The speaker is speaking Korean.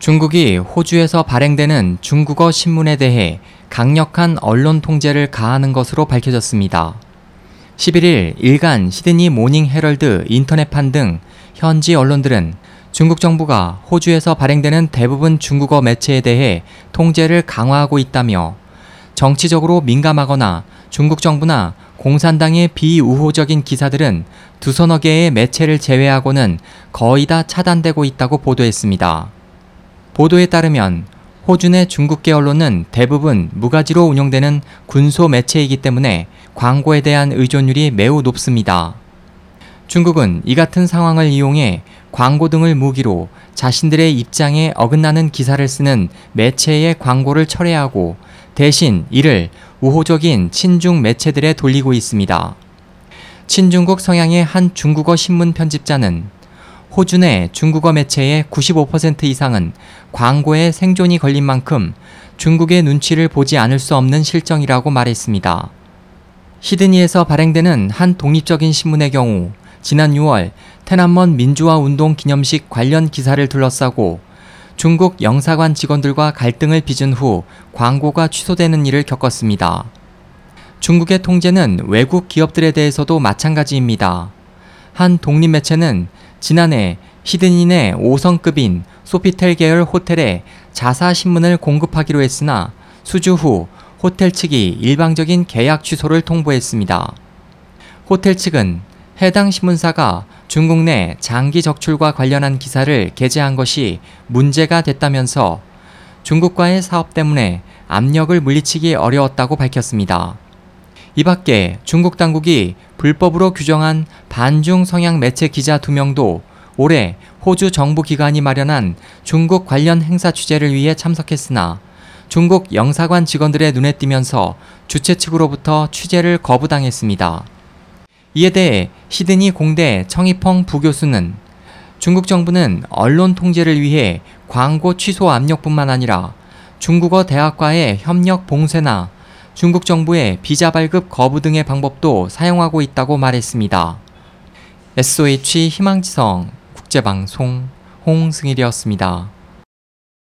중국이 호주에서 발행되는 중국어 신문에 대해 강력한 언론 통제를 가하는 것으로 밝혀졌습니다. 11일 일간 시드니 모닝 헤럴드 인터넷판 등 현지 언론들은 중국 정부가 호주에서 발행되는 대부분 중국어 매체에 대해 통제를 강화하고 있다며 정치적으로 민감하거나 중국 정부나 공산당의 비우호적인 기사들은 두서너 개의 매체를 제외하고는 거의 다 차단되고 있다고 보도했습니다. 보도에 따르면 호주 내 중국계 언론은 대부분 무가지로 운영되는 군소 매체이기 때문에 광고에 대한 의존율이 매우 높습니다. 중국은 이 같은 상황을 이용해 광고 등을 무기로 자신들의 입장에 어긋나는 기사를 쓰는 매체의 광고를 철회하고 대신 이를 우호적인 친중 매체들에 돌리고 있습니다. 친중국 성향의 한 중국어 신문 편집자는 호주 내 중국어 매체의 95% 이상은 광고에 생존이 걸린 만큼 중국의 눈치를 보지 않을 수 없는 실정이라고 말했습니다. 시드니에서 발행되는 한 독립적인 신문의 경우 지난 6월 테난먼 민주화 운동 기념식 관련 기사를 둘러싸고 중국 영사관 직원들과 갈등을 빚은 후 광고가 취소되는 일을 겪었습니다. 중국의 통제는 외국 기업들에 대해서도 마찬가지입니다. 한 독립 매체는 지난해 시드니 내 5성급인 소피텔 계열 호텔에 자사 신문을 공급하기로 했으나 수주 후 호텔 측이 일방적인 계약 취소를 통보했습니다. 호텔 측은 해당 신문사가 중국 내 장기 적출과 관련한 기사를 게재한 것이 문제가 됐다면서 중국과의 사업 때문에 압력을 물리치기 어려웠다고 밝혔습니다. 이 밖에 중국 당국이 불법으로 규정한 반중 성향 매체 기자 2명도 올해 호주 정부 기관이 마련한 중국 관련 행사 취재를 위해 참석했으나 중국 영사관 직원들의 눈에 띄면서 주최 측으로부터 취재를 거부당했습니다. 이에 대해 시드니 공대 청이펑 부교수는 중국 정부는 언론 통제를 위해 광고 취소 압력뿐만 아니라 중국어 대학과의 협력 봉쇄나 중국 정부의 비자 발급 거부 등의 방법도 사용하고 있다고 말했습니다. SOH 희망지성 국제방송 홍승일이었습니다.